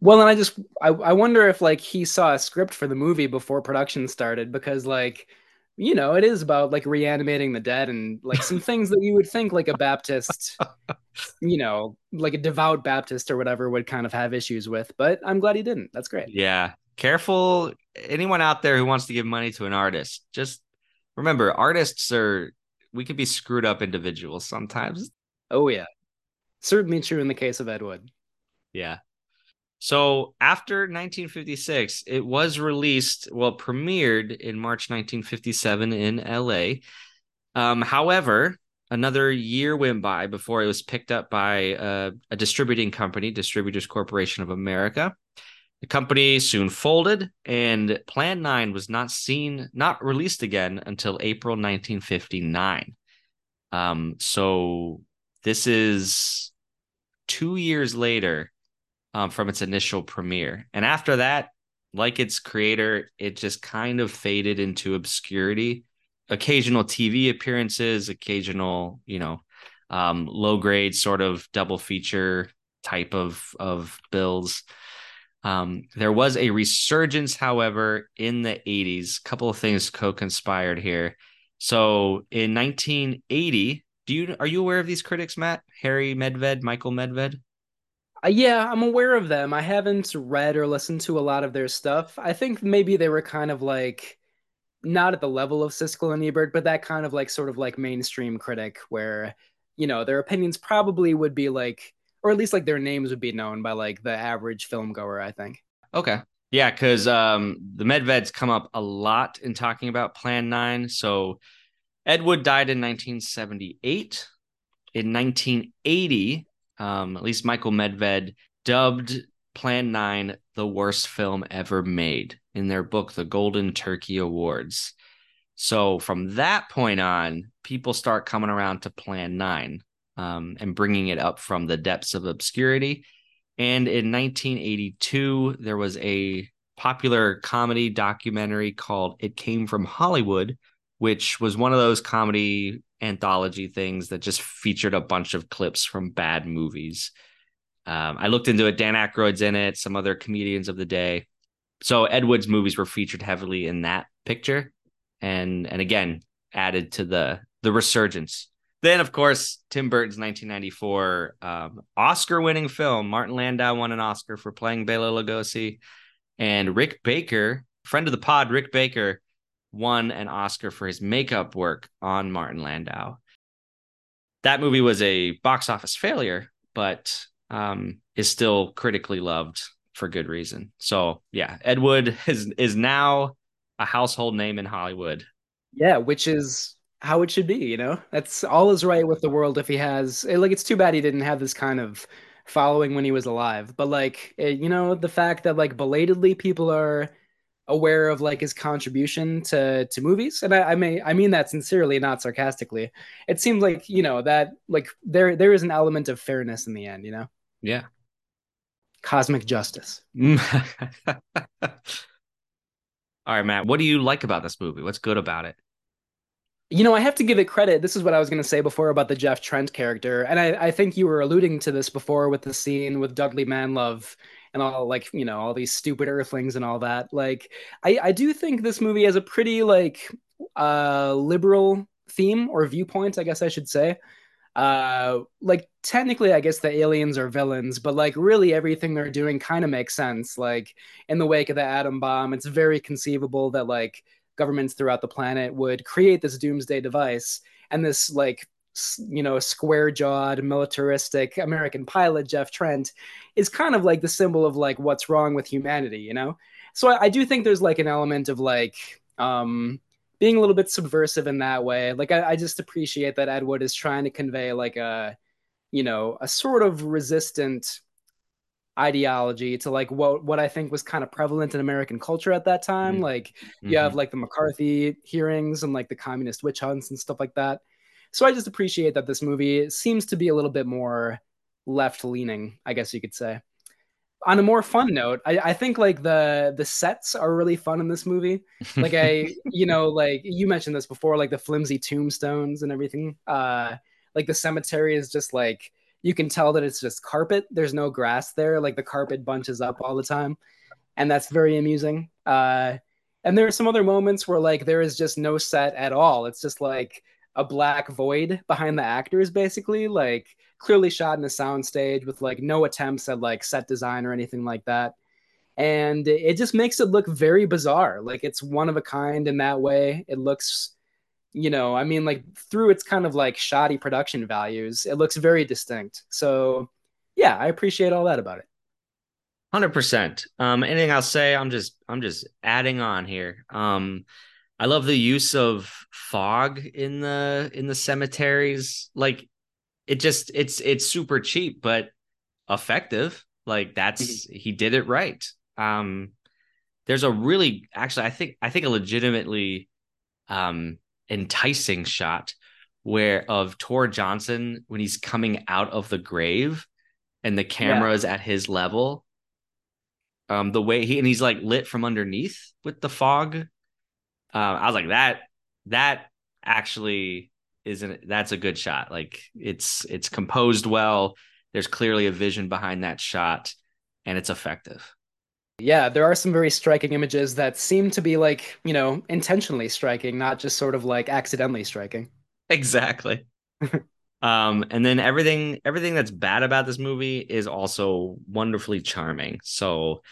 Well, and I just I, I wonder if like he saw a script for the movie before production started because like you know it is about like reanimating the dead and like some [laughs] things that you would think like a Baptist, you know, like a devout Baptist or whatever would kind of have issues with. But I'm glad he didn't. That's great. Yeah, careful anyone out there who wants to give money to an artist just remember artists are we could be screwed up individuals sometimes oh yeah certainly true in the case of ed wood yeah so after 1956 it was released well premiered in march 1957 in la um, however another year went by before it was picked up by uh, a distributing company distributors corporation of america the company soon folded, and Plan 9 was not seen, not released again until April 1959. Um, so this is two years later um, from its initial premiere. And after that, like its creator, it just kind of faded into obscurity. Occasional TV appearances, occasional, you know, um, low grade sort of double feature type of of bills. Um, there was a resurgence, however, in the 80s. A couple of things co-conspired here. So in 1980, do you are you aware of these critics, Matt? Harry Medved, Michael Medved? Uh, yeah, I'm aware of them. I haven't read or listened to a lot of their stuff. I think maybe they were kind of like not at the level of Siskel and Ebert, but that kind of like sort of like mainstream critic where, you know, their opinions probably would be like or at least like their names would be known by like the average film goer, I think. Okay. Yeah, because um, the Medveds come up a lot in talking about Plan 9. So Ed Wood died in 1978. In 1980, um, at least Michael Medved dubbed Plan 9 the worst film ever made in their book, The Golden Turkey Awards. So from that point on, people start coming around to Plan 9 um, and bringing it up from the depths of obscurity. And in 1982, there was a popular comedy documentary called It Came from Hollywood, which was one of those comedy anthology things that just featured a bunch of clips from bad movies. Um, I looked into it. Dan Aykroyd's in it, some other comedians of the day. So Ed Wood's movies were featured heavily in that picture, and and again added to the the resurgence then, of course, Tim Burton's 1994 um, Oscar-winning film. Martin Landau won an Oscar for playing Bela Lugosi, and Rick Baker, friend of the pod, Rick Baker, won an Oscar for his makeup work on Martin Landau. That movie was a box office failure, but um, is still critically loved for good reason. So, yeah, Ed Wood is is now a household name in Hollywood. Yeah, which is how it should be, you know? That's all is right with the world if he has eh, like it's too bad he didn't have this kind of following when he was alive. But like eh, you know, the fact that like belatedly people are aware of like his contribution to to movies and I, I may i mean that sincerely not sarcastically. It seems like you know that like there there is an element of fairness in the end you know? Yeah. Cosmic justice. [laughs] All right matt what do you like about this movie? What's good about it? You know, I have to give it credit. This is what I was going to say before about the Jeff Trent character. And I, I think you were alluding to this before with the scene with Dudley Manlove and all like, you know, all these stupid earthlings and all that. Like, I, I do think this movie has a pretty like uh liberal theme or viewpoint, I guess I should say. Uh like technically I guess the aliens are villains, but like really everything they're doing kind of makes sense. Like in the wake of the atom bomb, it's very conceivable that like governments throughout the planet would create this doomsday device and this like you know square jawed militaristic american pilot jeff trent is kind of like the symbol of like what's wrong with humanity you know so i, I do think there's like an element of like um being a little bit subversive in that way like I, I just appreciate that ed wood is trying to convey like a you know a sort of resistant ideology to like what what I think was kind of prevalent in American culture at that time. Mm-hmm. Like you mm-hmm. have like the McCarthy hearings and like the communist witch hunts and stuff like that. So I just appreciate that this movie seems to be a little bit more left leaning, I guess you could say. on a more fun note, I, I think like the the sets are really fun in this movie. [laughs] Like I, you know, like you mentioned this before, like the flimsy tombstones and everything. Uh, like the cemetery is just like you can tell that it's just carpet. There's no grass there. Like the carpet bunches up all the time, and that's very amusing. Uh, and there are some other moments where like there is just no set at all. It's just like a black void behind the actors, basically. Like clearly shot in a soundstage with like no attempts at like set design or anything like that. And it just makes it look very bizarre. Like it's one of a kind in that way. It looks, you know, I mean, like through its kind of like shoddy production values, it looks very distinct. So yeah, I appreciate all that about it. Hundred percent. Um, anything I'll say, I'm just I'm just adding on here. Um, I love the use of fog in the in the cemeteries. Like it just it's it's super cheap but effective. Like that's mm-hmm. he did it right. Um there's a really actually I think I think a legitimately um enticing shot where of Tor Johnson when he's coming out of the grave and the camera is yeah. at his level. Um the way he and he's like lit from underneath with the fog. Uh, I was like that that actually isn't that's a good shot. Like it's it's composed well. There's clearly a vision behind that shot and it's effective. Yeah, there are some very striking images that seem to be like, you know, intentionally striking, not just sort of like accidentally striking. Exactly. [laughs] um and then everything everything that's bad about this movie is also wonderfully charming. So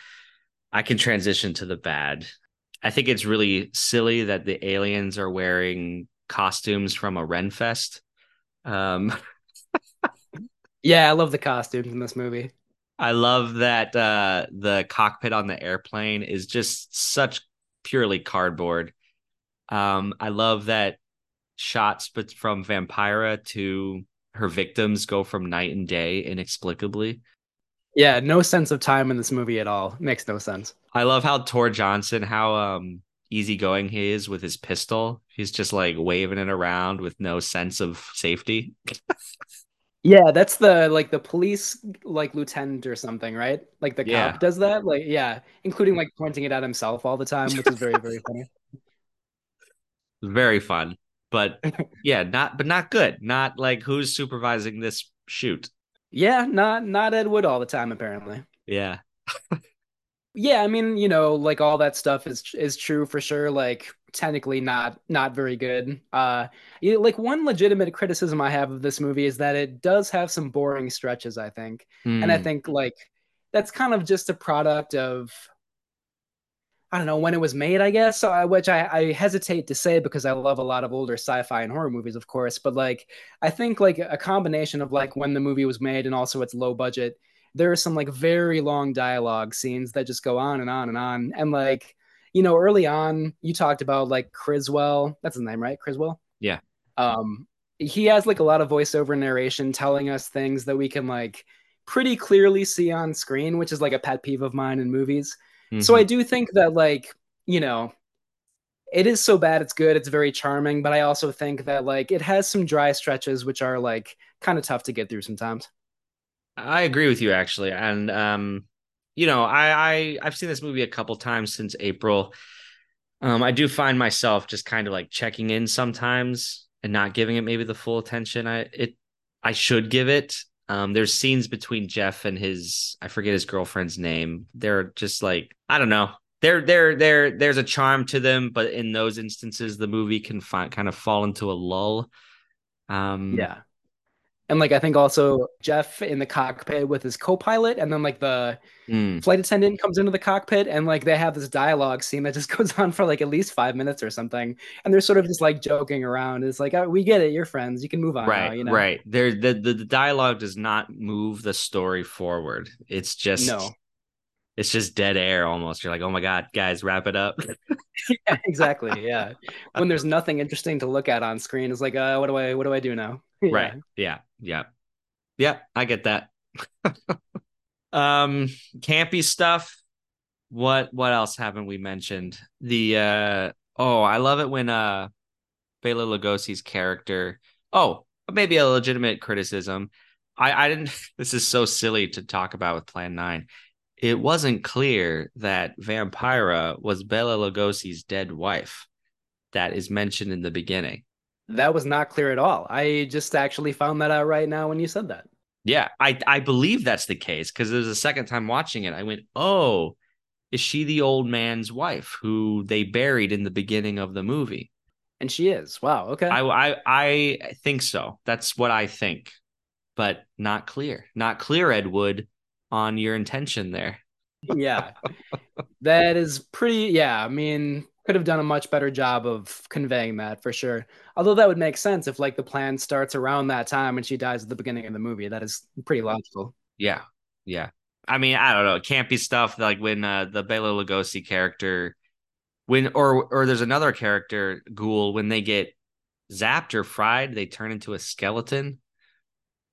I can transition to the bad. I think it's really silly that the aliens are wearing costumes from a Renfest. Um, [laughs] yeah, I love the costumes in this movie. I love that uh, the cockpit on the airplane is just such purely cardboard. Um, I love that shots but from Vampira to her victims go from night and day inexplicably. Yeah, no sense of time in this movie at all. Makes no sense. I love how Tor Johnson, how um easygoing he is with his pistol. He's just like waving it around with no sense of safety. [laughs] yeah, that's the like the police like lieutenant or something, right? Like the yeah. cop does that. Like yeah, including like pointing it at himself all the time, which is very very funny. [laughs] [laughs] Very fun. But yeah, not but not good. Not like who's supervising this shoot. Yeah, not not Ed Wood all the time apparently. Yeah. Yeah, I mean, you know, like all that stuff is is true for sure. Like technically not not very good. Uh, you know, like one legitimate criticism I have of this movie is that it does have some boring stretches. I think, mm. and I hmm. think like that's kind of just a product of I don't know when it was made, I guess, so I, which I, I, hesitate to say because I love a lot of older sci-fi and horror movies, of course. But like, I think like a combination of like when the movie was made and also its low budget there are some like very long dialogue scenes that just go on and on and on. And like, you know, early on, you talked about like Criswell. That's his name, right? Criswell. Yeah. Um, he has like a lot of voiceover narration telling us things that we can like pretty clearly see on screen, which is like a pet peeve of mine in movies. Mm-hmm. So I do think that like, you know, it is so bad it's good. It's very charming, but I also think that like it has some dry stretches which are like kind of tough to get through sometimes. I agree with you actually, and um, you know, I, I I've seen this movie a couple times since April. Um, I do find myself just kind of like checking in sometimes and not giving it maybe the full attention I it I should give it. Um, there's scenes between Jeff and his I forget his girlfriend's name. They're just like I don't know. There, there, there, there's a charm to them, but in those instances, the movie can kind of fall into a lull. Um, yeah, and like I think also Jeff in the cockpit with his co-pilot, and then like the mm. flight attendant comes into the cockpit, and like they have this dialogue scene that just [laughs] goes on for like at least five minutes or something, and they're sort of just like joking around. It's like, oh, we get it, you're friends, you can move on. Right, now, you know? right. There, the, the the dialogue does not move the story forward. It's just no. It's just dead air almost. You're like, oh my god, guys, wrap it up. [laughs] yeah, exactly. Yeah, when there's nothing interesting to look at on screen, it's like, uh, what do I, what do I do now? [laughs] yeah. Right. Yeah. Yeah. Yeah. I get that. [laughs] um, campy stuff. What what else haven't we mentioned? The uh oh, I love it when uh Bela Lugosi's character. Oh, maybe a legitimate criticism. I I didn't. This is so silly to talk about with Plan Nine. It wasn't clear that Vampira was Bela Lugosi's dead wife that is mentioned in the beginning. That was not clear at all. I just actually found that out right now when you said that. Yeah, I I believe that's the case because it was a second time watching it. I went, "Oh, is she the old man's wife who they buried in the beginning of the movie?" And she is. Wow. Okay. I I I think so. That's what I think, but not clear. Not clear, Ed Wood, on your intention there. yeah, that is pretty. Yeah, I mean, could have done a much better job of conveying that for sure. Although that would make sense if like the plan starts around that time and she dies at the beginning of the movie. That is pretty logical. Yeah. Yeah. I mean, I don't know. It can't be stuff like when uh, the Bela Lugosi character, when or or there's another character, Ghoul, when they get zapped or fried, they turn into a skeleton,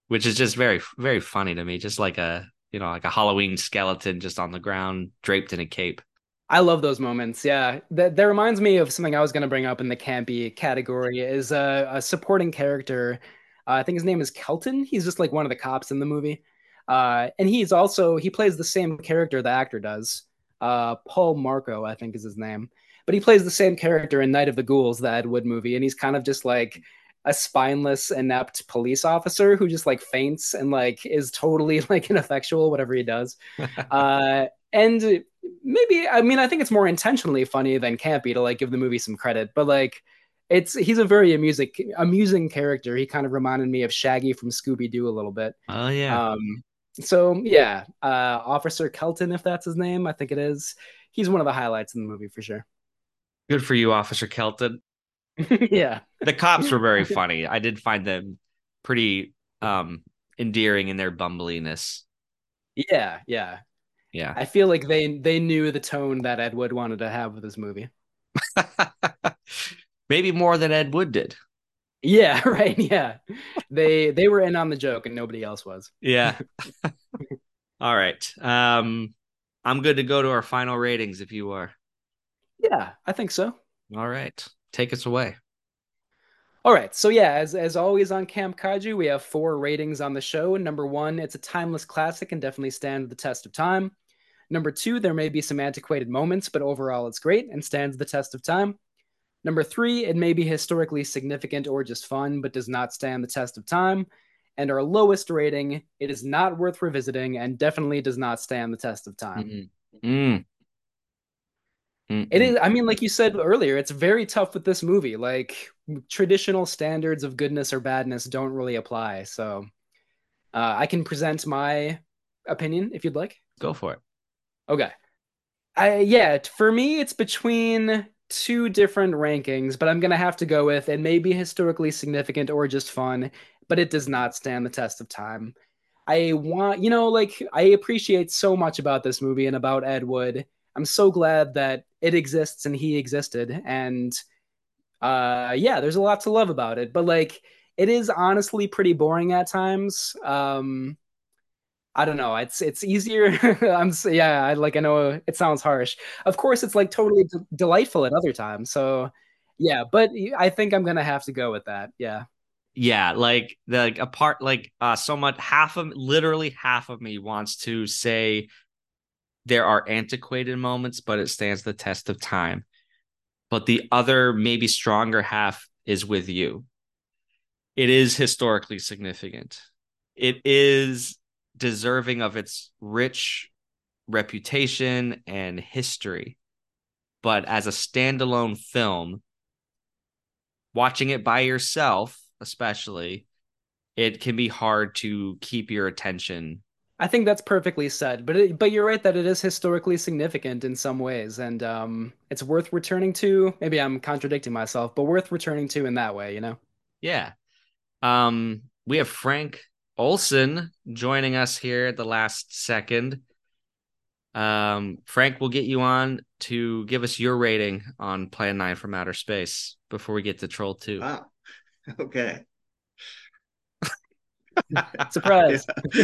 which is just very very funny to me. Just like a you know like a Halloween skeleton just on the ground draped in a cape. I love those moments. Yeah, that that reminds me of something I was going to bring up in the campy category is a, a supporting character. Uh, I think his name is Kelton. He's just like one of the cops in the movie, uh, and he's also he plays the same character the actor does. Uh, Paul Marco, I think is his name, but he plays the same character in Night of the Ghouls, the Ed Wood movie, and he's kind of just like a spineless, inept police officer who just like faints and like is totally [laughs] like ineffectual whatever he does. [laughs] uh, and maybe I mean I think it's more intentionally funny than campy to like give the movie some credit, but like it's he's a very amusing amusing character. He kind of reminded me of Shaggy from Scooby Doo a little bit. Oh yeah. Um, so yeah, uh, Officer Kelton, if that's his name, I think it is. He's one of the highlights in the movie for sure. Good for you, Officer Kelton. [laughs] yeah, the cops were very [laughs] funny. I did find them pretty um endearing in their bumbliness. Yeah, yeah. Yeah. I feel like they they knew the tone that Ed Wood wanted to have with this movie. [laughs] Maybe more than Ed Wood did. Yeah, right. Yeah. they they were in on the joke and nobody else was. Yeah. All right. Um I'm good to go to our final ratings if you are. Yeah, I think so. All right. Take us away. All right. So yeah, as as always on Camp Kaiju, we have four ratings on the show. Number one, it's a timeless classic and definitely stand the test of time. Number two, there may be some antiquated moments, but overall it's great and stands the test of time. Number three, it may be historically significant or just fun, but does not stand the test of time. And our lowest rating, it is not worth revisiting and definitely does not stand the test of time. Mm-hmm. Mm. It is, I mean, like you said earlier, it's very tough with this movie. Like traditional standards of goodness or badness don't really apply. So uh, I can present my opinion if you'd like. Go for it. Okay. I yeah, for me it's between two different rankings, but I'm going to have to go with it may be historically significant or just fun, but it does not stand the test of time. I want, you know, like I appreciate so much about this movie and about Ed Wood. I'm so glad that it exists and he existed and uh yeah, there's a lot to love about it, but like it is honestly pretty boring at times. Um I don't know. It's it's easier. [laughs] I'm yeah. I like. I know it sounds harsh. Of course, it's like totally d- delightful at other times. So yeah, but I think I'm gonna have to go with that. Yeah. Yeah, like the like a part like uh so much half of literally half of me wants to say there are antiquated moments, but it stands the test of time. But the other maybe stronger half is with you. It is historically significant. It is deserving of its rich reputation and history. But as a standalone film, watching it by yourself, especially, it can be hard to keep your attention. I think that's perfectly said, but it, but you're right that it is historically significant in some ways, and um, it's worth returning to. Maybe I'm contradicting myself, but worth returning to in that way, you know. Yeah. Um, we have Frank Olson joining us here at the last second. Um, Frank, we'll get you on to give us your rating on Plan 9 from Outer Space before we get to Troll 2. Wow. [laughs] Okay. [laughs] Surprise. [laughs]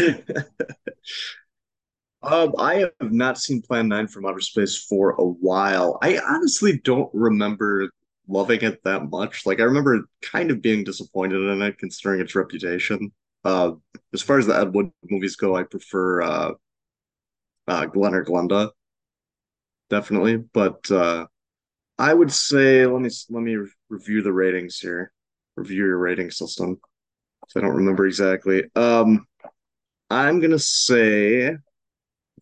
um, I have not seen Plan 9 from Outer Space for a while. I honestly don't remember loving it that much. Like, I remember kind of being disappointed in it considering its reputation. Uh, as far as the Ed Wood movies go, I prefer uh, uh, Glen or Glenda, definitely. But uh, I would say let me let me review the ratings here. Review your rating system. So I don't remember exactly. Um, I'm gonna say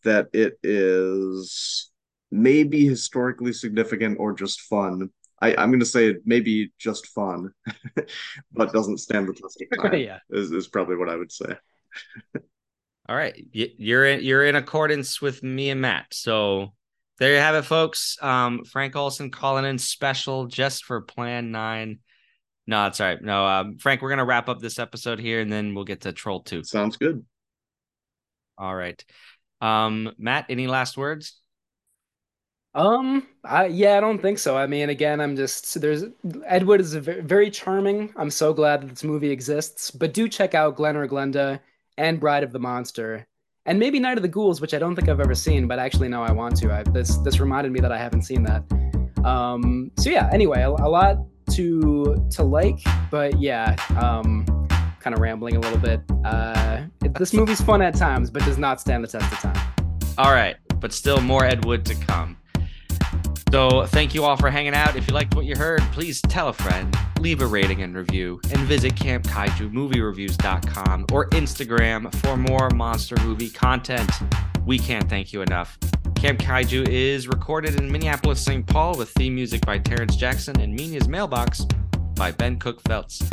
that it is maybe historically significant or just fun. I, I'm gonna say maybe just fun, [laughs] but doesn't stand the test of [laughs] time. yeah. Is, is probably what I would say. [laughs] All right, you're in, you're in accordance with me and Matt. So there you have it, folks. Um, Frank Olson calling in special just for Plan Nine. No, it's all right. No, um, Frank, we're gonna wrap up this episode here, and then we'll get to Troll Two. Sounds good. All right, um, Matt. Any last words? Um, I yeah, I don't think so. I mean, again, I'm just there's Ed Wood is a very, very charming. I'm so glad that this movie exists. But do check out Glen or Glenda and Bride of the Monster, and maybe Night of the Ghouls, which I don't think I've ever seen, but actually now I want to. I, this this reminded me that I haven't seen that. Um, so yeah. Anyway, a, a lot to to like, but yeah, um, kind of rambling a little bit. Uh, this movie's fun at times, but does not stand the test of time. All right, but still more Ed Wood to come. So thank you all for hanging out. If you liked what you heard, please tell a friend, leave a rating and review, and visit campkaijumoviereviews.com or Instagram for more monster movie content. We can't thank you enough. Camp Kaiju is recorded in Minneapolis, St. Paul with theme music by Terrence Jackson and Minya's Mailbox by Ben Cook Feltz.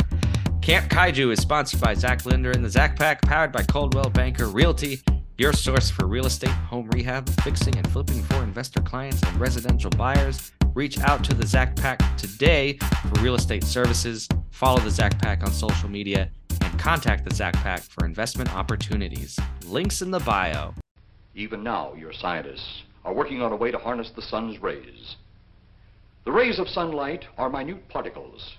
Camp Kaiju is sponsored by Zach Linder and the Zach Pack, powered by Coldwell Banker Realty your source for real estate, home rehab, fixing, and flipping for investor clients and residential buyers. Reach out to the Zach Pack today for real estate services. Follow the Zach Pack on social media and contact the Zach Pack for investment opportunities. Links in the bio. Even now, your scientists are working on a way to harness the sun's rays. The rays of sunlight are minute particles.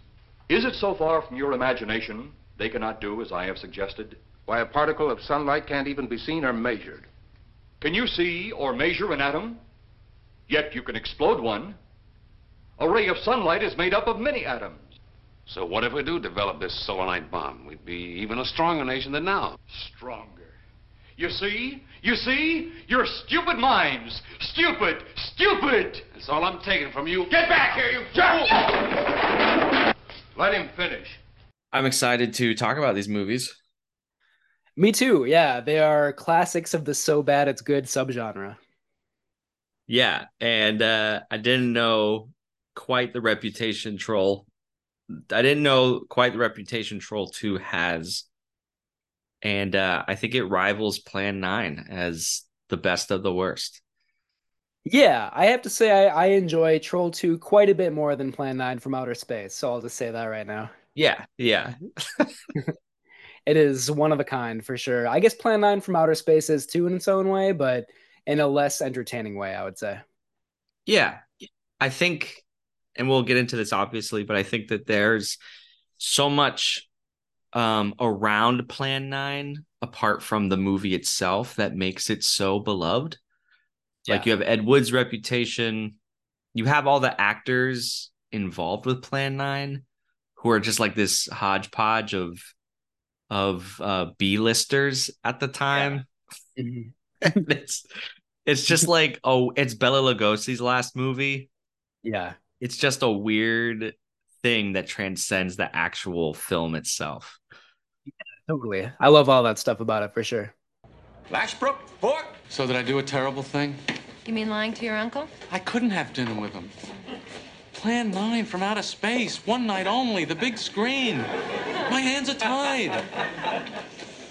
Is it so far from your imagination they cannot do as I have suggested? Why, a particle of sunlight can't even be seen or measured. Can you see or measure an atom? Yet you can explode one. A ray of sunlight is made up of many atoms. So what if we do develop this Solaranite bomb? We'd be even a stronger nation than now. Stronger. You see? You see? Your stupid minds. Stupid! Stupid! That's all I'm taking from you. Get back here, you fool! Let him finish. I'm excited to talk about these movies. Me too. Yeah, they are classics of the so bad it's good subgenre. Yeah, and uh, I didn't know quite the reputation Troll. I didn't know quite the reputation Troll Two has, and uh, I think it rivals Plan Nine as the best of the worst. Yeah, I have to say I, I enjoy Troll 2 quite a bit more than Plan 9 from Outer Space, so I'll just say that right now. Yeah, yeah. [laughs] it is one of a kind for sure. I guess Plan 9 from Outer Space is too in its own way, but in a less entertaining way, I would say. Yeah. I think and we'll get into this obviously, but I think that there's so much um around Plan 9 apart from the movie itself that makes it so beloved. Like you have Ed Wood's reputation, you have all the actors involved with Plan 9 who are just like this hodgepodge of of uh B-listers at the time. Yeah. Mm-hmm. [laughs] it's it's just like oh, it's Bela Lugosi's last movie. Yeah. It's just a weird thing that transcends the actual film itself. Totally. I love all that stuff about it for sure. Lashbrook, Fort. So did I do a terrible thing? You mean lying to your uncle? I couldn't have dinner with him. Plan 9 from outer space, one night only, the big screen. My hands are tied.